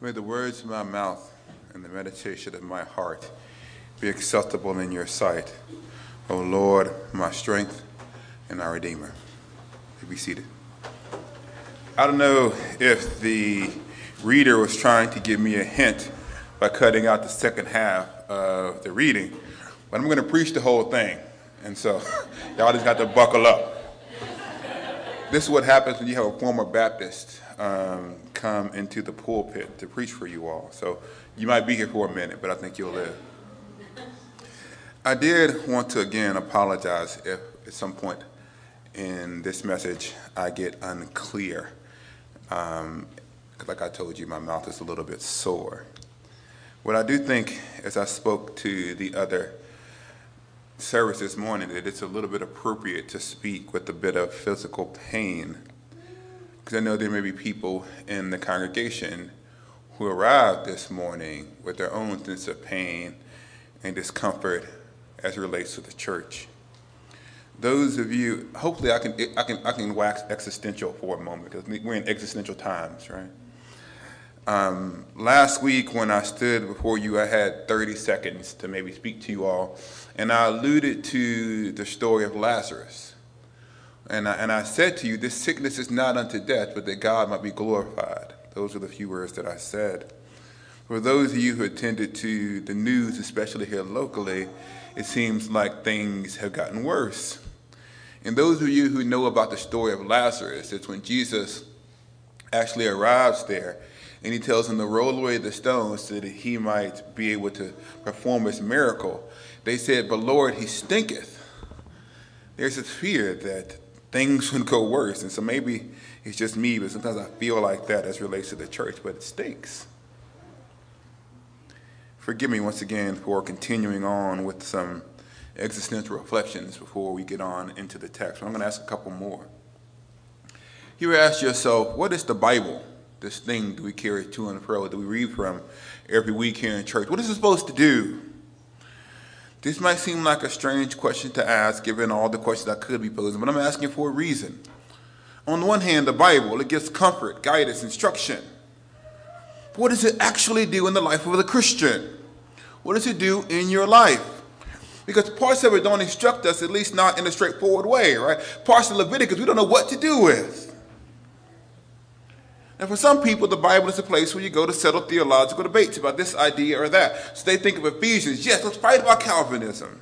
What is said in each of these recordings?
May the words of my mouth and the meditation of my heart be acceptable in your sight, O Lord, my strength and our Redeemer. Be seated. I don't know if the reader was trying to give me a hint by cutting out the second half of the reading, but I'm going to preach the whole thing. And so y'all just got to buckle up. This is what happens when you have a former Baptist um, come into the pulpit to preach for you all. So you might be here for a minute, but I think you'll live. I did want to again apologize if at some point in this message I get unclear. Um, like I told you, my mouth is a little bit sore. What I do think, as I spoke to the other service this morning, that it's a little bit appropriate to speak with a bit of physical pain because I know there may be people in the congregation who arrived this morning with their own sense of pain and discomfort as it relates to the church. Those of you, hopefully, I can I can I can wax existential for a moment because we're in existential times, right? Um, last week, when I stood before you, I had 30 seconds to maybe speak to you all, and I alluded to the story of Lazarus. And I, and I said to you, this sickness is not unto death, but that God might be glorified. Those are the few words that I said. For those of you who attended to the news, especially here locally, it seems like things have gotten worse. And those of you who know about the story of Lazarus, it's when Jesus actually arrives there and he tells him to roll away the stones so that he might be able to perform his miracle. They said, But Lord, he stinketh. There's a fear that things would go worse. And so maybe it's just me, but sometimes I feel like that as relates to the church, but it stinks. Forgive me once again for continuing on with some existential reflections before we get on into the text. I'm going to ask a couple more. You ask yourself, what is the Bible? This thing that we carry to and fro that we read from every week here in church. What is it supposed to do? This might seem like a strange question to ask given all the questions I could be posing, but I'm asking for a reason. On the one hand, the Bible, it gives comfort, guidance, instruction. What does it actually do in the life of the Christian? What does it do in your life? Because parts of it don't instruct us, at least not in a straightforward way, right? Parts of Leviticus we don't know what to do with. And for some people, the Bible is a place where you go to settle theological debates about this idea or that. So they think of Ephesians. Yes, let's fight about Calvinism.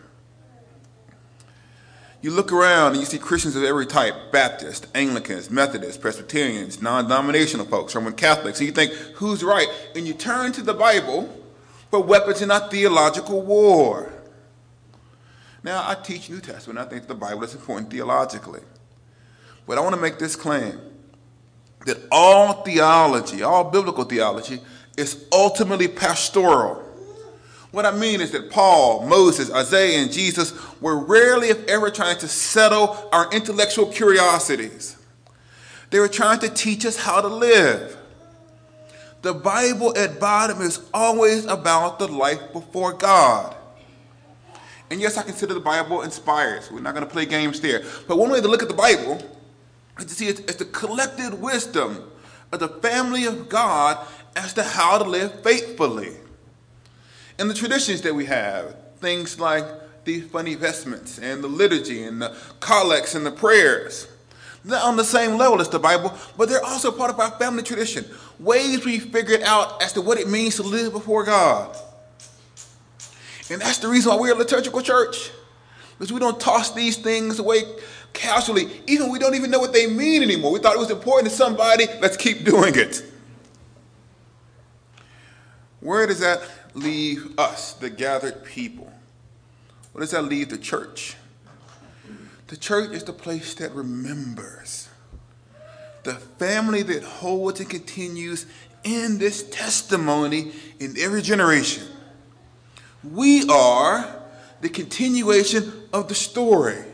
You look around and you see Christians of every type Baptists, Anglicans, Methodists, Presbyterians, non denominational folks, Roman Catholics. And you think, who's right? And you turn to the Bible for weapons in our theological war. Now, I teach New Testament. I think the Bible is important theologically. But I want to make this claim that all theology, all biblical theology, is ultimately pastoral. What I mean is that Paul, Moses, Isaiah, and Jesus were rarely, if ever, trying to settle our intellectual curiosities. They were trying to teach us how to live. The Bible at bottom is always about the life before God. And yes, I consider the Bible inspired, so we're not going to play games there. But one way to look at the Bible see it's, it's the collected wisdom of the family of God as to how to live faithfully. And the traditions that we have, things like the funny vestments and the liturgy and the collects and the prayers, they're on the same level as the Bible, but they're also part of our family tradition. Ways we figured out as to what it means to live before God. And that's the reason why we're a liturgical church. Because we don't toss these things away casually, even we don't even know what they mean anymore. We thought it was important to somebody, let's keep doing it. Where does that leave us, the gathered people? Where does that leave the church? The church is the place that remembers, the family that holds and continues in this testimony in every generation. We are the continuation of the story.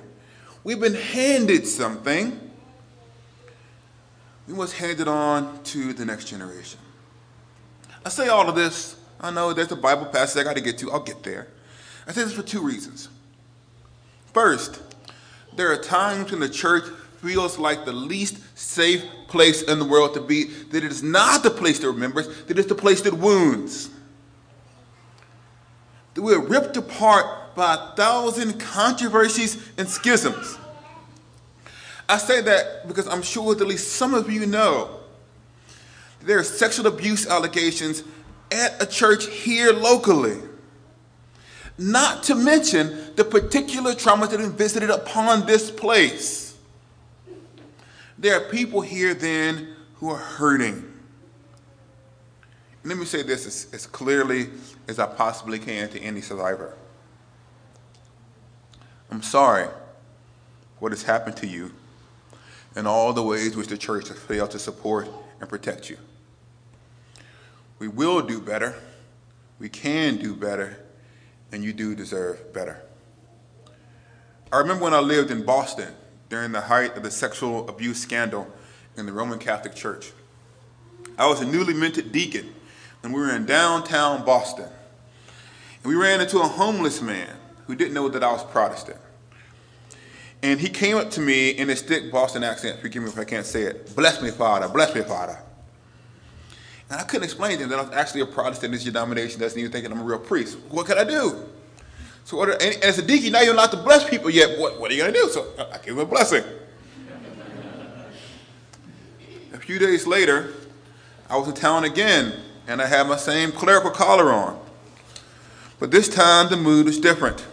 We've been handed something. We must hand it on to the next generation. I say all of this. I know there's a Bible passage I got to get to. I'll get there. I say this for two reasons. First, there are times when the church feels like the least safe place in the world to be, that it is not the place that remembers, that it's the place that wounds. That we're ripped apart by a thousand controversies and schisms. I say that because I'm sure that at least some of you know there are sexual abuse allegations at a church here locally. Not to mention the particular trauma that has visited upon this place. There are people here then who are hurting. Let me say this as, as clearly as I possibly can to any survivor. I'm sorry what has happened to you and all the ways which the church has failed to support and protect you. We will do better. We can do better. And you do deserve better. I remember when I lived in Boston during the height of the sexual abuse scandal in the Roman Catholic Church. I was a newly minted deacon, and we were in downtown Boston. And we ran into a homeless man who didn't know that I was Protestant. And he came up to me in his thick Boston accent, forgive me if I can't say it, bless me, Father, bless me, Father. And I couldn't explain to him that I was actually a Protestant in this denomination doesn't even think that I'm a real priest. What could I do? So what, and, as a deacon, now you're not to bless people yet. What, what are you going to do? So uh, I gave him a blessing. a few days later, I was in town again, and I had my same clerical collar on. But this time, the mood was different.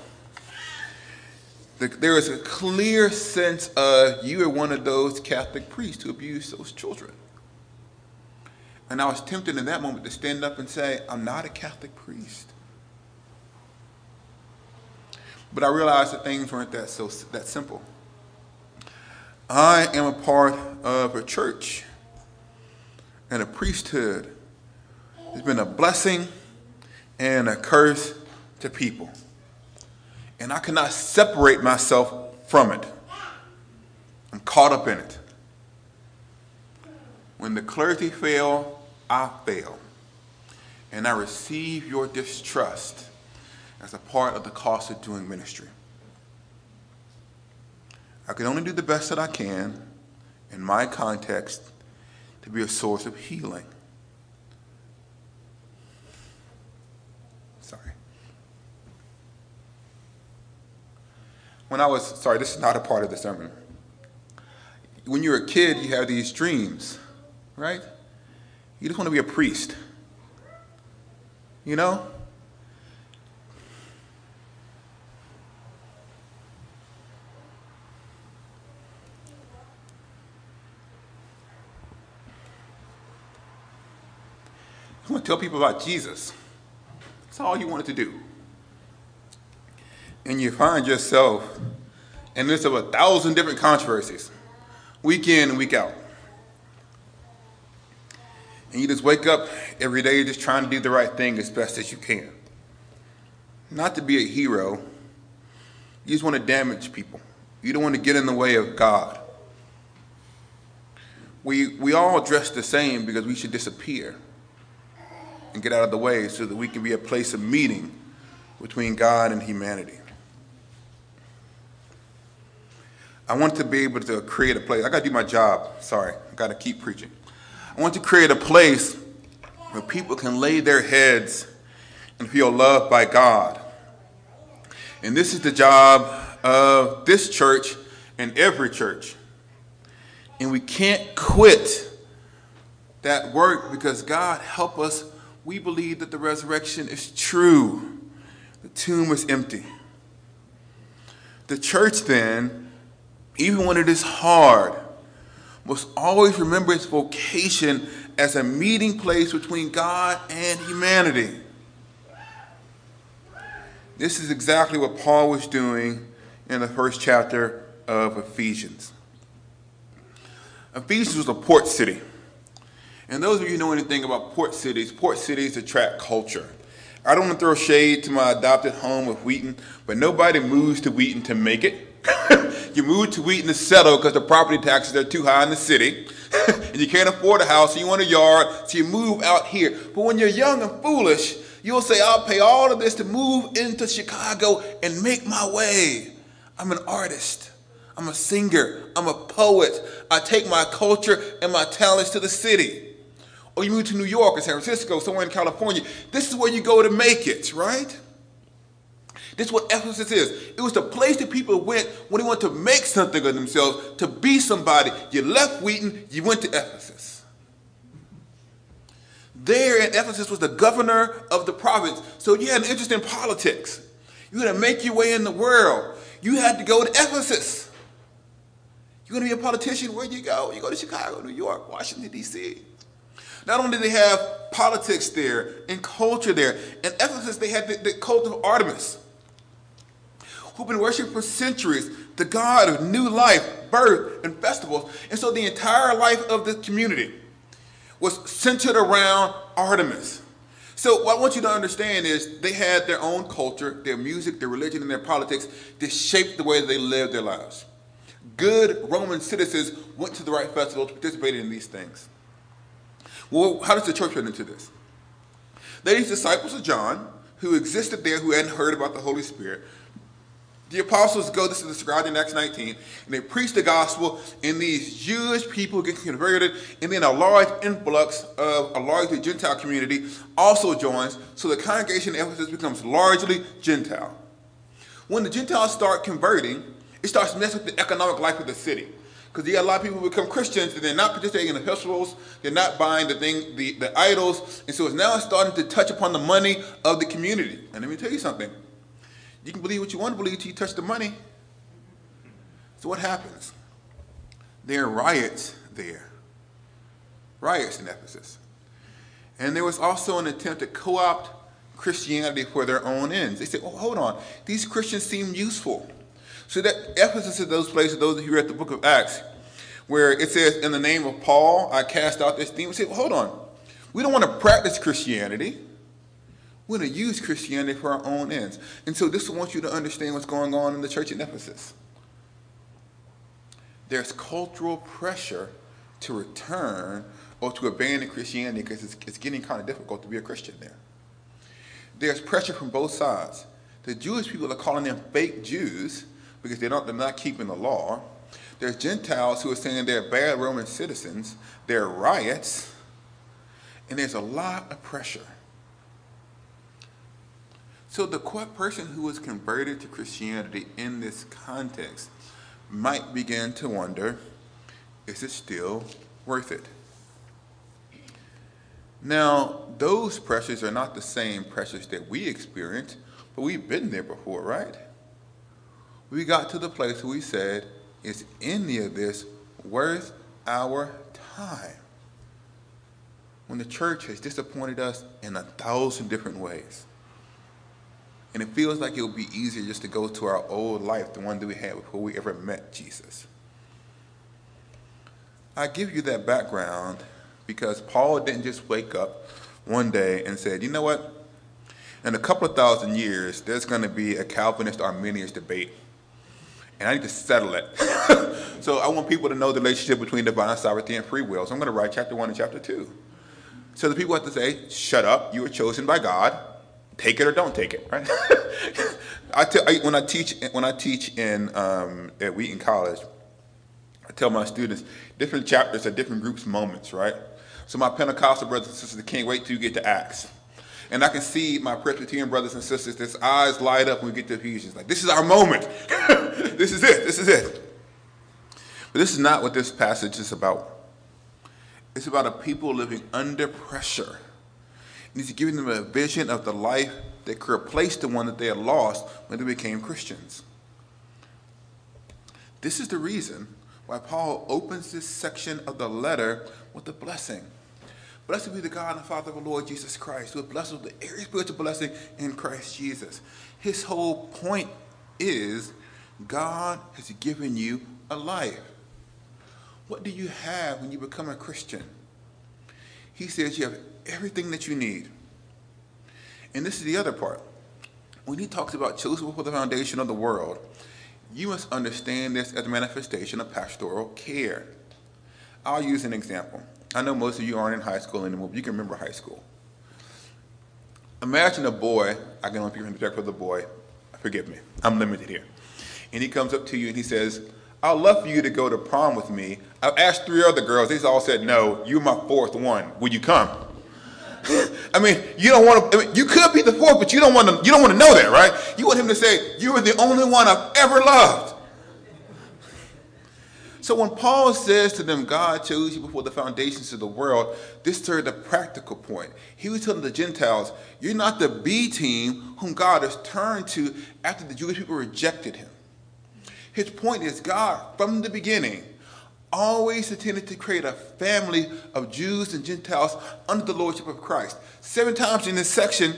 The, there is a clear sense of you are one of those Catholic priests who abuse those children. And I was tempted in that moment to stand up and say, I'm not a Catholic priest. But I realized that things weren't that, so, that simple. I am a part of a church and a priesthood. It's been a blessing and a curse to people. And I cannot separate myself from it. I'm caught up in it. When the clergy fail, I fail. And I receive your distrust as a part of the cost of doing ministry. I can only do the best that I can in my context to be a source of healing. Sorry. When I was, sorry, this is not a part of the sermon. When you're a kid, you have these dreams, right? You just want to be a priest. You know? You want to tell people about Jesus. That's all you wanted to do. And you find yourself in the midst of a thousand different controversies, week in and week out. And you just wake up every day just trying to do the right thing as best as you can. Not to be a hero, you just want to damage people. You don't want to get in the way of God. We, we all dress the same because we should disappear and get out of the way so that we can be a place of meeting between God and humanity. I want to be able to create a place. I got to do my job. Sorry, I got to keep preaching. I want to create a place where people can lay their heads and feel loved by God. And this is the job of this church and every church. And we can't quit that work because God help us. We believe that the resurrection is true. The tomb is empty. The church then, even when it is hard, must always remember its vocation as a meeting place between God and humanity. This is exactly what Paul was doing in the first chapter of Ephesians. Ephesians was a port city. And those of you who know anything about port cities, port cities attract culture. I don't want to throw shade to my adopted home of Wheaton, but nobody moves to Wheaton to make it. you move to Wheaton to settle because the property taxes are too high in the city. and you can't afford a house, so you want a yard, so you move out here. But when you're young and foolish, you'll say, I'll pay all of this to move into Chicago and make my way. I'm an artist. I'm a singer. I'm a poet. I take my culture and my talents to the city. Or you move to New York or San Francisco, somewhere in California. This is where you go to make it, right? This is what Ephesus is. It was the place that people went when they wanted to make something of themselves, to be somebody. You left Wheaton, you went to Ephesus. There in Ephesus was the governor of the province. So you had an interest in politics. You had to make your way in the world. You had to go to Ephesus. You're going to be a politician, where do you go? You go to Chicago, New York, Washington, D.C. Not only did they have politics there and culture there, in Ephesus they had the, the cult of Artemis, who've been worshipped for centuries, the god of new life, birth, and festivals. And so the entire life of the community was centered around Artemis. So what I want you to understand is they had their own culture, their music, their religion, and their politics that shaped the way they lived their lives. Good Roman citizens went to the right festivals, participated in these things. Well, how does the church fit into this? They're these disciples of John who existed there who hadn't heard about the Holy Spirit. The apostles go, this is described in Acts 19, and they preach the gospel, and these Jewish people get converted, and then a large influx of a largely Gentile community also joins, so the congregation in Ephesus becomes largely Gentile. When the Gentiles start converting, it starts messing with the economic life of the city. Because you got a lot of people who become Christians and they're not participating in the festivals, they're not buying the thing, the, the idols, and so it's now starting to touch upon the money of the community. And let me tell you something. You can believe what you want to believe until you touch the money. So what happens? There are riots there. Riots in Ephesus. And there was also an attempt to co-opt Christianity for their own ends. They said, oh, hold on, these Christians seem useful. So that Ephesus is those places, those of you read the book of Acts, where it says, in the name of Paul, I cast out this demon. Say, well, hold on. We don't want to practice Christianity. We want to use Christianity for our own ends. And so this wants you to understand what's going on in the church in Ephesus. There's cultural pressure to return or to abandon Christianity because it's, it's getting kind of difficult to be a Christian there. There's pressure from both sides. The Jewish people are calling them fake Jews because they don't, they're not keeping the law. There's Gentiles who are saying they're bad Roman citizens. There are riots. And there's a lot of pressure. So the person who was converted to Christianity in this context might begin to wonder, is it still worth it? Now, those pressures are not the same pressures that we experience, but we've been there before, right? we got to the place where we said, is any of this worth our time? When the church has disappointed us in a thousand different ways. And it feels like it would be easier just to go to our old life, the one that we had before we ever met Jesus. I give you that background because Paul didn't just wake up one day and said, you know what? In a couple of thousand years, there's going to be a Calvinist Arminian debate and I need to settle it. so I want people to know the relationship between divine sovereignty and free will. So I'm going to write chapter one and chapter two. So the people have to say, shut up, you were chosen by God, take it or don't take it, right? I tell, when I teach, when I teach in, um, at Wheaton College, I tell my students, different chapters are different groups moments, right? So my Pentecostal brothers and sisters can't wait till you get to Acts. And I can see my Presbyterian brothers and sisters, their eyes light up when we get to Ephesians. Like, this is our moment. this is it. This is it. But this is not what this passage is about. It's about a people living under pressure. And he's giving them a vision of the life that could replace the one that they had lost when they became Christians. This is the reason why Paul opens this section of the letter with a blessing. Blessed be the God and Father of the Lord Jesus Christ, who is blessed with every spiritual blessing in Christ Jesus. His whole point is God has given you a life. What do you have when you become a Christian? He says you have everything that you need. And this is the other part. When he talks about chosen before the foundation of the world, you must understand this as a manifestation of pastoral care. I'll use an example. I know most of you aren't in high school anymore, but you can remember high school. Imagine a boy, I can only the for the boy, forgive me, I'm limited here. And he comes up to you and he says, I'd love for you to go to prom with me. I've asked three other girls. They all said no. You're my fourth one. Will you come? I mean, you don't want to. I mean, you could be the fourth, but you don't want to. You don't want to know that, right? You want him to say, "You are the only one I've ever loved." So when Paul says to them, God chose you before the foundations of the world, this served a practical point. He was telling the Gentiles, you're not the B team whom God has turned to after the Jewish people rejected him. His point is God, from the beginning, always intended to create a family of Jews and Gentiles under the lordship of Christ. Seven times in this section,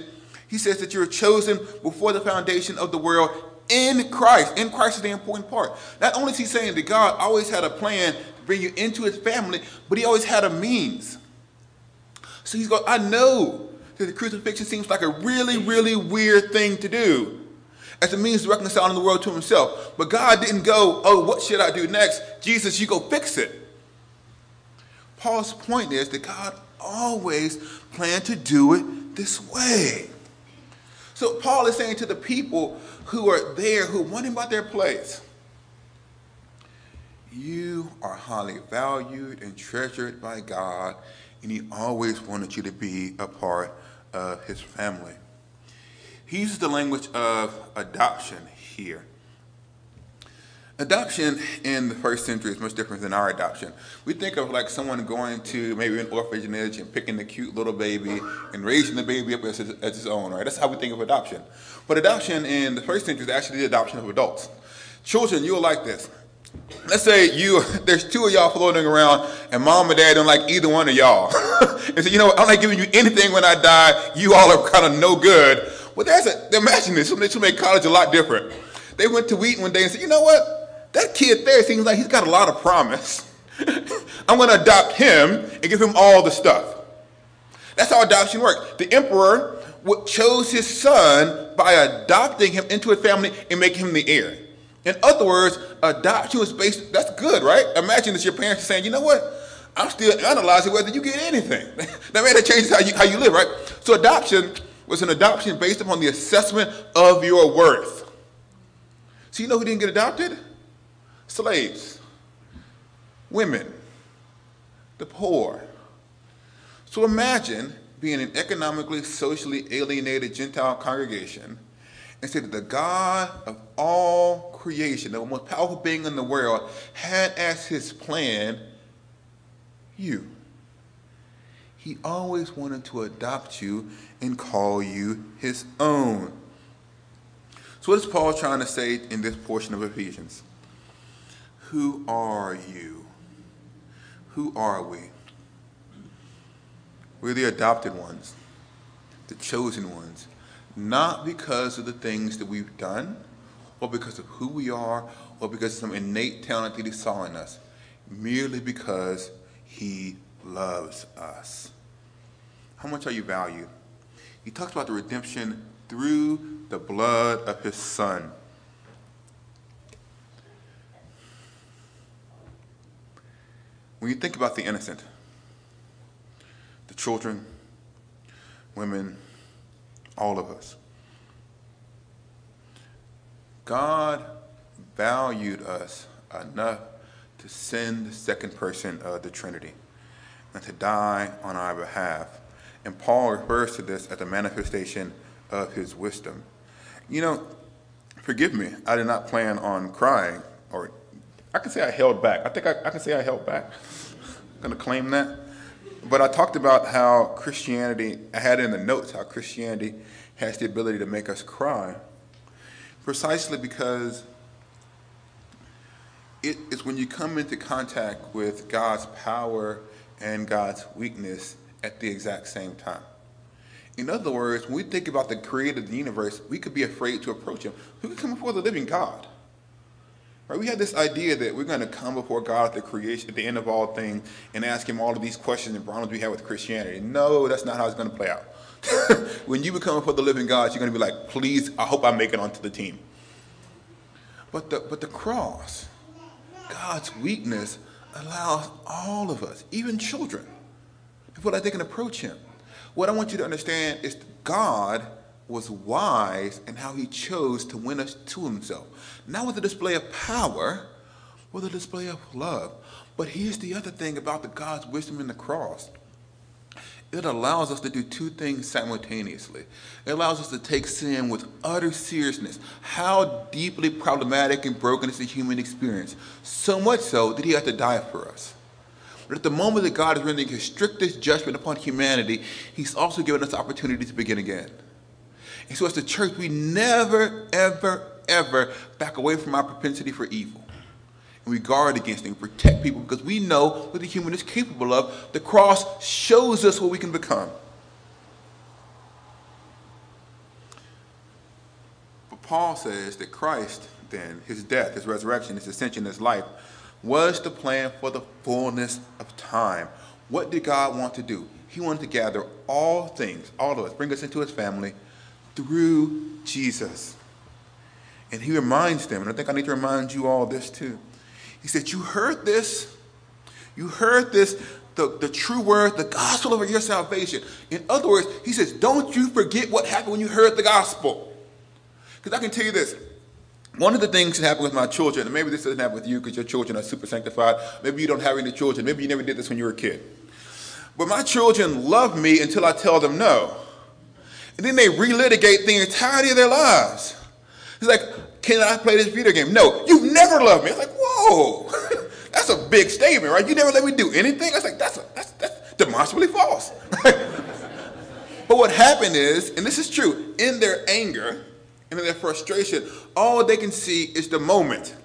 he says that you're chosen before the foundation of the world in Christ. In Christ is the important part. Not only is he saying that God always had a plan to bring you into his family, but he always had a means. So he's going, I know that the crucifixion seems like a really, really weird thing to do as a means of reconciling the world to himself. But God didn't go, oh, what should I do next? Jesus, you go fix it. Paul's point is that God always planned to do it this way. So Paul is saying to the people who are there, who want him about their place, you are highly valued and treasured by God, and he always wanted you to be a part of his family. He uses the language of adoption here. Adoption in the first century is much different than our adoption. We think of like someone going to maybe an orphanage and picking the cute little baby and raising the baby up as his, as own, right? That's how we think of adoption. But adoption in the first century is actually the adoption of adults. Children, you'll like this. Let's say you there's two of y'all floating around and mom and dad don't like either one of y'all. and say, you know what, I'm not giving you anything when I die. You all are kind of no good. Well, that's a imagine this, this will make college a lot different. They went to Wheaton one day and said, you know what? that kid there seems like he's got a lot of promise. I'm going to adopt him and give him all the stuff. That's how adoption works. The emperor chose his son by adopting him into a family and making him the heir. In other words, adoption was based, that's good, right? Imagine that your parents are saying, you know what? I'm still analyzing whether you get anything. that may have changes how you, how you live, right? So adoption was an adoption based upon the assessment of your worth. So you know who didn't get adopted? slaves, women, the poor. So imagine being an economically, socially alienated Gentile congregation and say that the God of all creation, the most powerful being in the world, had as his plan you. He always wanted to adopt you and call you his own. So, what is Paul trying to say in this portion of Ephesians? Who are you? Who are we? We're the adopted ones, the chosen ones, not because of the things that we've done, or because of who we are, or because of some innate talent that He saw in us, merely because He loves us. How much are you valued? He talks about the redemption through the blood of His Son. When you think about the innocent, the children, women, all of us, God valued us enough to send the second person of the Trinity and to die on our behalf. And Paul refers to this as a manifestation of his wisdom. You know, forgive me, I did not plan on crying or I can say I held back. I think I, I can say I held back. I'm going to claim that. But I talked about how Christianity, I had in the notes how Christianity has the ability to make us cry precisely because it is when you come into contact with God's power and God's weakness at the exact same time. In other words, when we think about the creator of the universe, we could be afraid to approach him. Who could come before the living God? Right? We had this idea that we're going to come before God at the creation, at the end of all things, and ask Him all of these questions and problems we have with Christianity. No, that's not how it's going to play out. when you become before the living God, you're going to be like, please, I hope I make it onto the team. But the, but the cross, God's weakness, allows all of us, even children, to feel like they can approach Him. What I want you to understand is God was wise in how he chose to win us to himself. Not with a display of power, was a display of love. But here's the other thing about the God's wisdom in the cross. It allows us to do two things simultaneously. It allows us to take sin with utter seriousness. How deeply problematic and broken is the human experience? So much so that he had to die for us. But at the moment that God is rendering his strictest judgment upon humanity, he's also given us the opportunity to begin again. And so as the church, we never, ever, ever back away from our propensity for evil. And we guard against and protect people because we know what the human is capable of. The cross shows us what we can become. But Paul says that Christ, then, his death, his resurrection, his ascension, his life, was the plan for the fullness of time. What did God want to do? He wanted to gather all things, all of us, bring us into his family through Jesus. And he reminds them, and I think I need to remind you all this too. He said, You heard this. You heard this, the, the true word, the gospel of your salvation. In other words, he says, Don't you forget what happened when you heard the gospel. Because I can tell you this. One of the things that happened with my children, and maybe this doesn't happen with you because your children are super sanctified. Maybe you don't have any children. Maybe you never did this when you were a kid. But my children love me until I tell them no. And then they relitigate the entirety of their lives. It's like, can I play this video game? No, you've never loved me. It's like, whoa, that's a big statement, right? You never let me do anything. I was like, that's, a, that's, that's demonstrably false. but what happened is, and this is true, in their anger and in their frustration, all they can see is the moment.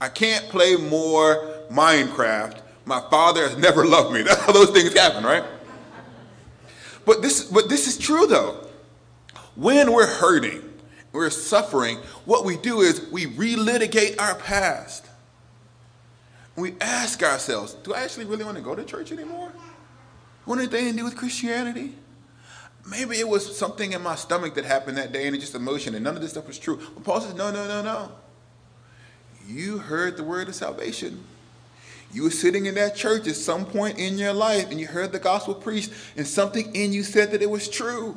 I can't play more Minecraft. My father has never loved me. That's how those things happen, right? But this, but this is true though. When we're hurting, we're suffering, what we do is we relitigate our past. We ask ourselves, do I actually really want to go to church anymore? Want anything to do with Christianity? Maybe it was something in my stomach that happened that day and it's just emotion and none of this stuff was true. But Paul says, no, no, no, no. You heard the word of salvation. You were sitting in that church at some point in your life and you heard the gospel preached and something in you said that it was true.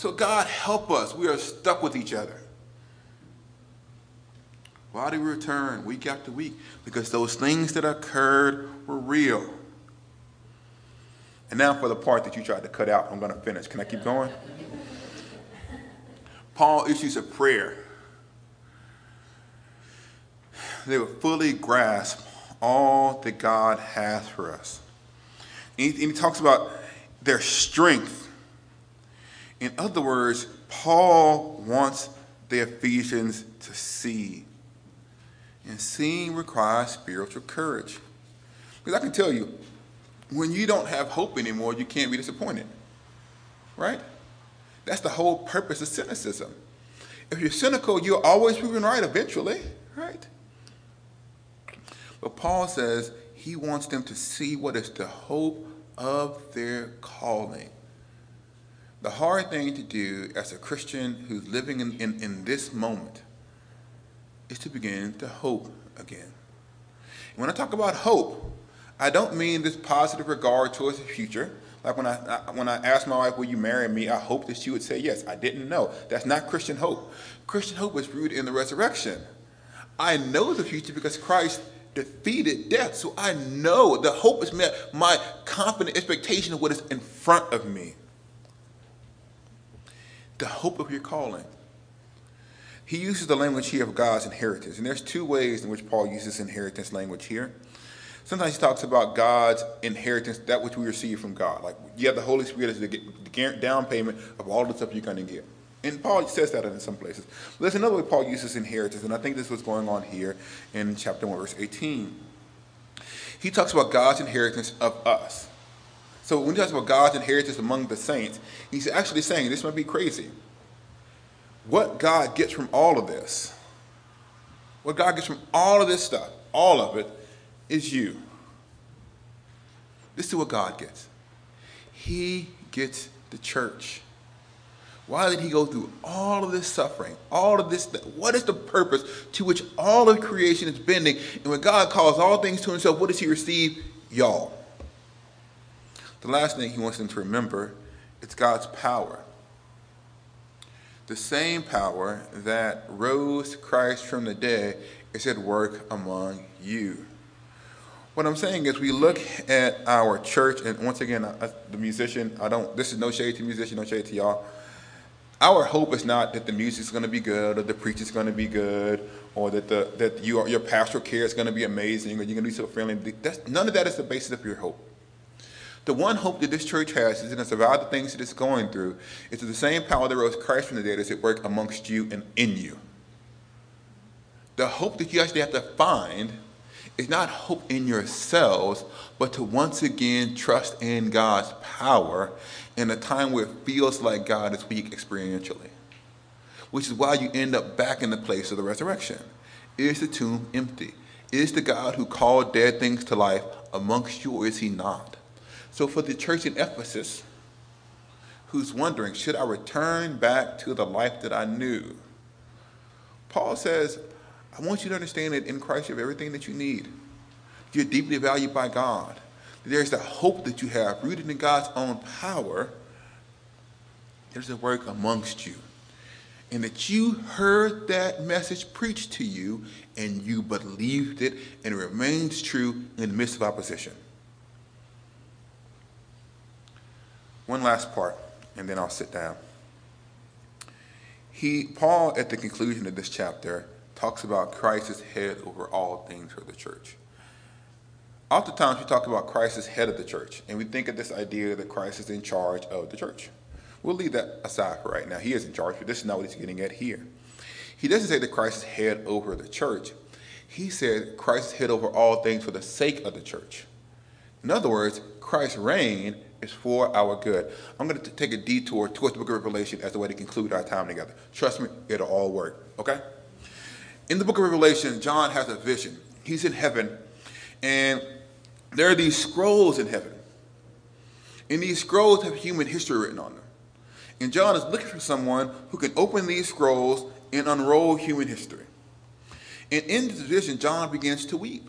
So, God, help us. We are stuck with each other. Why do we return week after week? Because those things that occurred were real. And now for the part that you tried to cut out, I'm going to finish. Can I keep going? Paul issues a prayer. They would fully grasp all that God has for us. And he, and he talks about their strength in other words, Paul wants the Ephesians to see. And seeing requires spiritual courage. Because I can tell you, when you don't have hope anymore, you can't be disappointed. Right? That's the whole purpose of cynicism. If you're cynical, you're always proven right eventually, right? But Paul says he wants them to see what is the hope of their calling. The hard thing to do as a Christian who's living in, in, in this moment is to begin to hope again. When I talk about hope, I don't mean this positive regard towards the future. Like when I, I, when I asked my wife, "Will you marry me?" I hope that she would say yes. I didn't know. That's not Christian hope. Christian hope is rooted in the resurrection. I know the future because Christ defeated death, so I know the hope is met. My confident expectation of what is in front of me the hope of your calling. He uses the language here of God's inheritance. And there's two ways in which Paul uses inheritance language here. Sometimes he talks about God's inheritance, that which we receive from God. Like you have the Holy Spirit as the down payment of all the stuff you're going to get. And Paul says that in some places. But there's another way Paul uses inheritance, and I think this is what's going on here in chapter 1, verse 18. He talks about God's inheritance of us. So when he talks about God's inheritance among the saints, he's actually saying this might be crazy. What God gets from all of this, what God gets from all of this stuff, all of it, is you. This is what God gets. He gets the church. Why did he go through all of this suffering, all of this? What is the purpose to which all of creation is bending? And when God calls all things to himself, what does he receive? Y'all. The last thing he wants them to remember is God's power. The same power that rose Christ from the dead is at work among you. What I'm saying is, we look at our church, and once again, I, the musician, I don't, this is no shade to musician, no shade to y'all. Our hope is not that the music's going to be good, or the preaching's going to be good, or that the that you are, your pastoral care is going to be amazing, or you're going to be so friendly. That's, none of that is the basis of your hope. The one hope that this church has is in the survive the things that it's going through is the same power that rose Christ from the dead is at work amongst you and in you. The hope that you actually have to find is not hope in yourselves, but to once again trust in God's power in a time where it feels like God is weak experientially. Which is why you end up back in the place of the resurrection. Is the tomb empty? Is the God who called dead things to life amongst you, or is he not? So for the church in Ephesus, who's wondering, should I return back to the life that I knew? Paul says, I want you to understand that in Christ you have everything that you need. You're deeply valued by God. There's the hope that you have rooted in God's own power. There's a work amongst you. And that you heard that message preached to you and you believed it and it remains true in the midst of opposition. One last part, and then I'll sit down. He, Paul, at the conclusion of this chapter, talks about Christ as head over all things for the church. Oftentimes, we talk about Christ as head of the church, and we think of this idea that Christ is in charge of the church. We'll leave that aside for right now. He is in charge, but this is not what he's getting at here. He doesn't say that Christ is head over the church. He said Christ is head over all things for the sake of the church. In other words, Christ's reign is for our good. I'm going to take a detour towards the book of Revelation as a way to conclude our time together. Trust me, it'll all work, okay? In the book of Revelation, John has a vision. He's in heaven, and there are these scrolls in heaven. And these scrolls have human history written on them. And John is looking for someone who can open these scrolls and unroll human history. And in this vision, John begins to weep.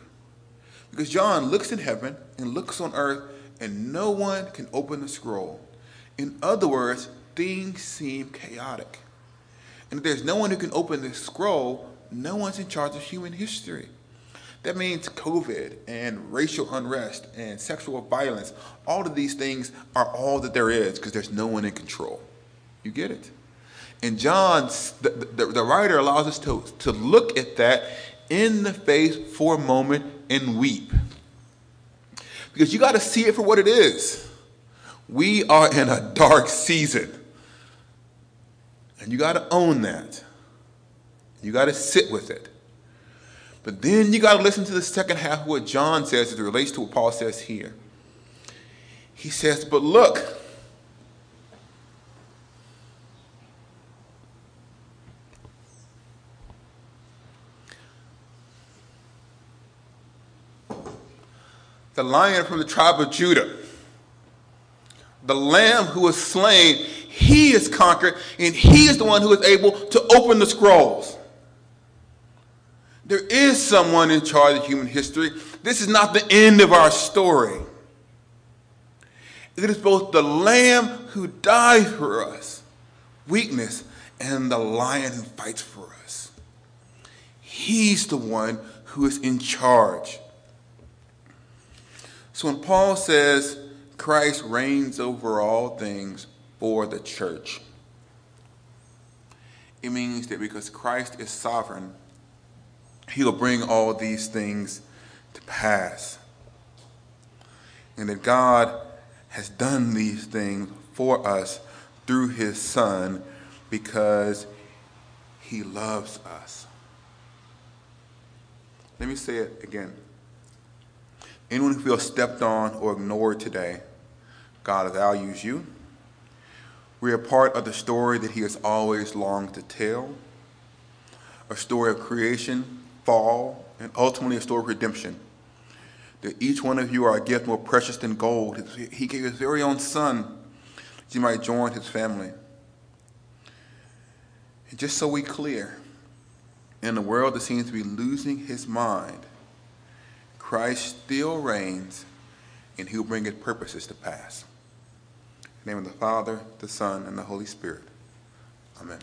Because John looks in heaven and looks on earth and no one can open the scroll. In other words, things seem chaotic. And if there's no one who can open the scroll, no one's in charge of human history. That means COVID and racial unrest and sexual violence, all of these things are all that there is because there's no one in control. You get it? And John, the, the, the, writer allows us to, to look at that in the face for a moment and weep because you got to see it for what it is. We are in a dark season. And you got to own that. You got to sit with it. But then you got to listen to the second half of what John says as it relates to what Paul says here. He says, But look, the lion from the tribe of Judah, the lamb who was slain, he is conquered, and he is the one who is able to open the scrolls. There is someone in charge of human history. This is not the end of our story. It is both the lamb who died for us, weakness, and the lion who fights for us. He's the one who is in charge. So when Paul says Christ reigns over all things for the church, it means that because Christ is sovereign, he will bring all these things to pass. And that God has done these things for us through his Son because he loves us. Let me say it again. Anyone who feels stepped on or ignored today, God values you. We are part of the story that He has always longed to tell a story of creation, fall, and ultimately a story of redemption. That each one of you are a gift more precious than gold. He gave His very own Son that you might join His family. And just so we clear, in a world that seems to be losing his mind, Christ still reigns, and he'll bring his purposes to pass. In the name of the Father, the Son, and the Holy Spirit. Amen.